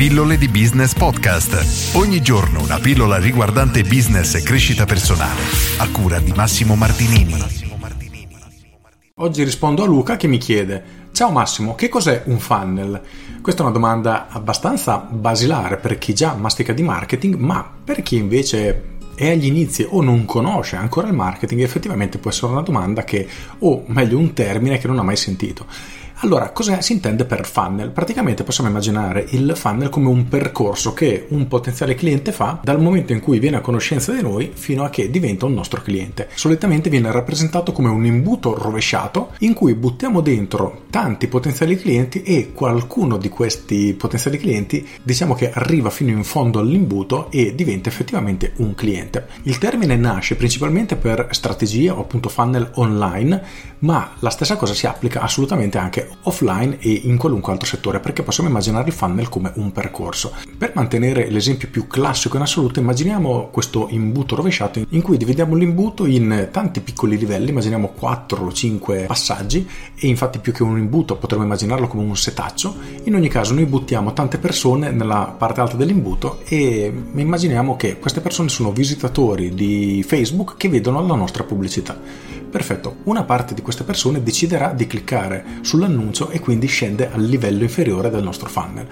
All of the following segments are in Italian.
Pillole di Business Podcast. Ogni giorno una pillola riguardante business e crescita personale. A cura di Massimo Martinini. Oggi rispondo a Luca che mi chiede: Ciao Massimo, che cos'è un funnel? Questa è una domanda abbastanza basilare per chi già mastica di marketing, ma per chi invece è agli inizi o non conosce ancora il marketing, effettivamente può essere una domanda che, o meglio un termine che non ha mai sentito. Allora, cosa si intende per funnel? Praticamente possiamo immaginare il funnel come un percorso che un potenziale cliente fa dal momento in cui viene a conoscenza di noi fino a che diventa un nostro cliente. Solitamente viene rappresentato come un imbuto rovesciato in cui buttiamo dentro tanti potenziali clienti e qualcuno di questi potenziali clienti diciamo che arriva fino in fondo all'imbuto e diventa effettivamente un cliente. Il termine nasce principalmente per strategie o appunto funnel online, ma la stessa cosa si applica assolutamente anche offline e in qualunque altro settore, perché possiamo immaginare il funnel come un percorso. Per mantenere l'esempio più classico in assoluto, immaginiamo questo imbuto rovesciato in cui dividiamo l'imbuto in tanti piccoli livelli, immaginiamo 4 o 5 passaggi e infatti più che un imbuto potremmo immaginarlo come un setaccio. In ogni caso noi buttiamo tante persone nella parte alta dell'imbuto e immaginiamo che queste persone sono visitatori di Facebook che vedono la nostra pubblicità. Perfetto, una parte di queste persone deciderà di cliccare sull'annuncio e quindi scende al livello inferiore del nostro funnel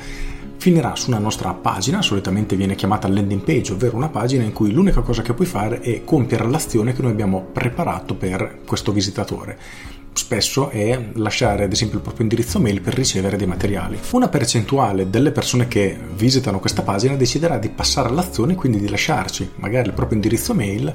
finirà su una nostra pagina, solitamente viene chiamata landing page, ovvero una pagina in cui l'unica cosa che puoi fare è compiere l'azione che noi abbiamo preparato per questo visitatore. Spesso è lasciare ad esempio il proprio indirizzo mail per ricevere dei materiali. Una percentuale delle persone che visitano questa pagina deciderà di passare all'azione, quindi di lasciarci magari il proprio indirizzo mail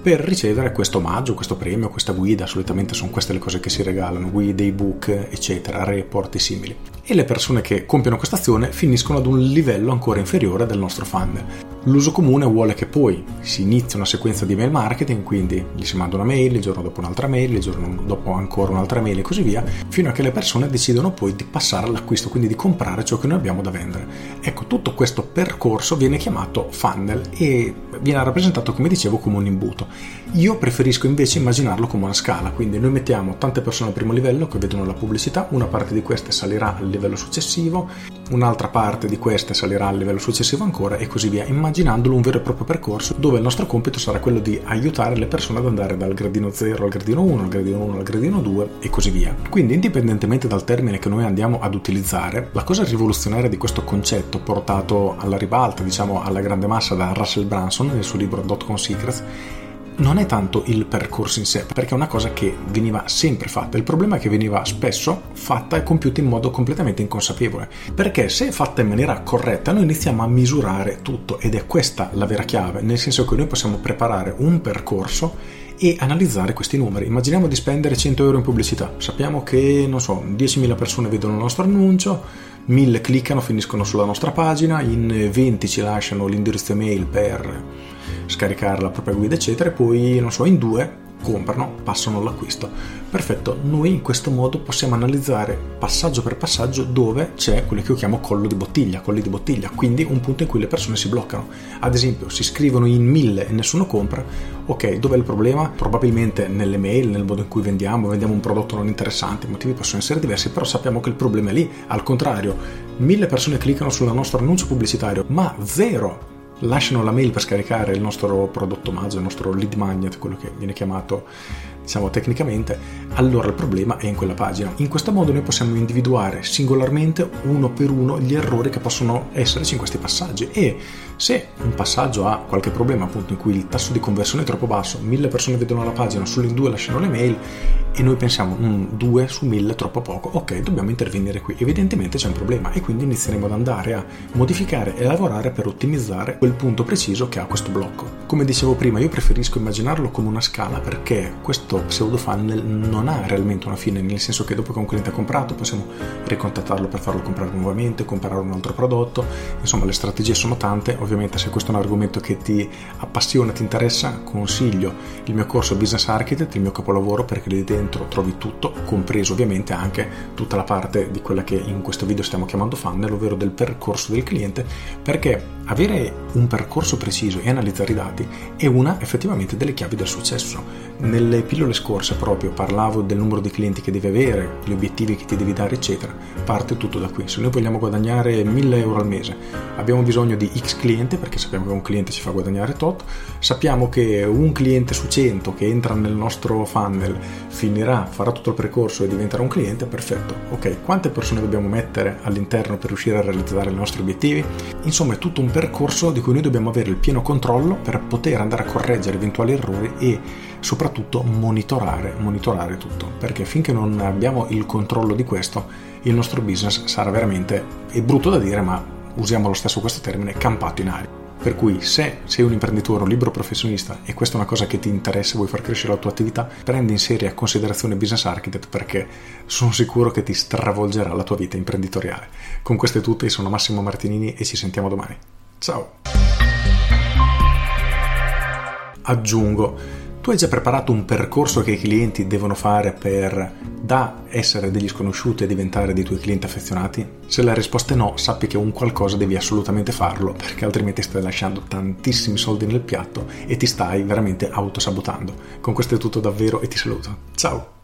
per ricevere questo omaggio, questo premio, questa guida. Solitamente sono queste le cose che si regalano, guide, ebook, eccetera, report e simili. E le persone che compiono questa azione finiscono ad un livello ancora inferiore del nostro funnel. L'uso comune vuole che poi si inizi una sequenza di mail marketing, quindi gli si manda una mail, il giorno dopo un'altra mail, il giorno dopo ancora un'altra mail e così via, fino a che le persone decidono poi di passare all'acquisto, quindi di comprare ciò che noi abbiamo da vendere. Ecco, tutto questo percorso viene chiamato funnel e viene rappresentato, come dicevo, come un imbuto. Io preferisco invece immaginarlo come una scala, quindi noi mettiamo tante persone al primo livello che vedono la pubblicità, una parte di queste salirà al livello successivo, un'altra parte di queste salirà al livello successivo ancora e così via, immaginandolo un vero e proprio percorso dove il nostro compito sarà quello di aiutare le persone ad andare dal gradino 0 al gradino 1, al gradino 1 al gradino 2 e così via. Quindi indipendentemente dal termine che noi andiamo ad utilizzare, la cosa rivoluzionaria di questo concetto portato alla ribalta, diciamo alla grande massa da Russell Branson nel suo libro Dotcom Secrets, non è tanto il percorso in sé, perché è una cosa che veniva sempre fatta. Il problema è che veniva spesso fatta e compiuta in modo completamente inconsapevole. Perché se fatta in maniera corretta, noi iniziamo a misurare tutto ed è questa la vera chiave, nel senso che noi possiamo preparare un percorso e analizzare questi numeri. Immaginiamo di spendere 100 euro in pubblicità. Sappiamo che, non so, 10.000 persone vedono il nostro annuncio, 1000 cliccano, finiscono sulla nostra pagina, in 20 ci lasciano l'indirizzo email per scaricare la propria guida, eccetera, e poi, non so, in due comprano, passano l'acquisto. Perfetto, noi in questo modo possiamo analizzare passaggio per passaggio dove c'è quello che io chiamo collo di bottiglia, colli di bottiglia, quindi un punto in cui le persone si bloccano. Ad esempio, si scrivono in mille e nessuno compra, ok, dov'è il problema? Probabilmente nelle mail, nel modo in cui vendiamo, vendiamo un prodotto non interessante, i motivi possono essere diversi, però sappiamo che il problema è lì. Al contrario, mille persone cliccano sul nostro annuncio pubblicitario, ma zero lasciano la mail per scaricare il nostro prodotto omaggio, il nostro lead magnet, quello che viene chiamato diciamo tecnicamente, allora il problema è in quella pagina. In questo modo noi possiamo individuare singolarmente uno per uno gli errori che possono esserci in questi passaggi e se un passaggio ha qualche problema appunto in cui il tasso di conversione è troppo basso, mille persone vedono la pagina, solo in due lasciano le mail e noi pensiamo mm, 2 su 1000 è troppo poco, ok dobbiamo intervenire qui, evidentemente c'è un problema e quindi inizieremo ad andare a modificare e lavorare per ottimizzare quel punto preciso che ha questo blocco. Come dicevo prima io preferisco immaginarlo come una scala perché questo pseudo funnel non ha realmente una fine, nel senso che dopo che un cliente ha comprato possiamo ricontattarlo per farlo comprare nuovamente, comprare un altro prodotto, insomma le strategie sono tante, ovviamente se questo è un argomento che ti appassiona, ti interessa, consiglio il mio corso Business Architect, il mio capolavoro perché lì dentro trovi tutto, compreso ovviamente anche tutta la parte di quella che in questo video stiamo chiamando funnel, ovvero del percorso del cliente, perché avere un percorso preciso e analizzare i dati è una effettivamente delle chiavi del successo. Nelle pillole scorse proprio parlavo del numero di clienti che devi avere, gli obiettivi che ti devi dare, eccetera. Parte tutto da qui. Se noi vogliamo guadagnare 1000 euro al mese, abbiamo bisogno di X cliente perché sappiamo che un cliente ci fa guadagnare tot, sappiamo che un cliente su 100 che entra nel nostro funnel finirà, farà tutto il percorso e diventerà un cliente, perfetto. Ok, quante persone dobbiamo mettere all'interno per riuscire a realizzare i nostri obiettivi? Insomma, è tutto un percorso di cui noi dobbiamo avere il pieno controllo per poter andare a correggere eventuali errori e soprattutto monitorare, monitorare tutto, perché finché non abbiamo il controllo di questo, il nostro business sarà veramente, è brutto da dire, ma usiamo lo stesso questo termine, campato in aria. Per cui se sei un imprenditore, un libero professionista e questa è una cosa che ti interessa, vuoi far crescere la tua attività, prendi in seria considerazione Business Architect perché sono sicuro che ti stravolgerà la tua vita imprenditoriale. Con questo è tutto, io sono Massimo Martinini e ci sentiamo domani. Ciao! Aggiungo tu hai già preparato un percorso che i clienti devono fare per da essere degli sconosciuti e diventare dei tuoi clienti affezionati? Se la risposta è no, sappi che un qualcosa devi assolutamente farlo, perché altrimenti stai lasciando tantissimi soldi nel piatto e ti stai veramente autosabotando. Con questo è tutto davvero e ti saluto. Ciao!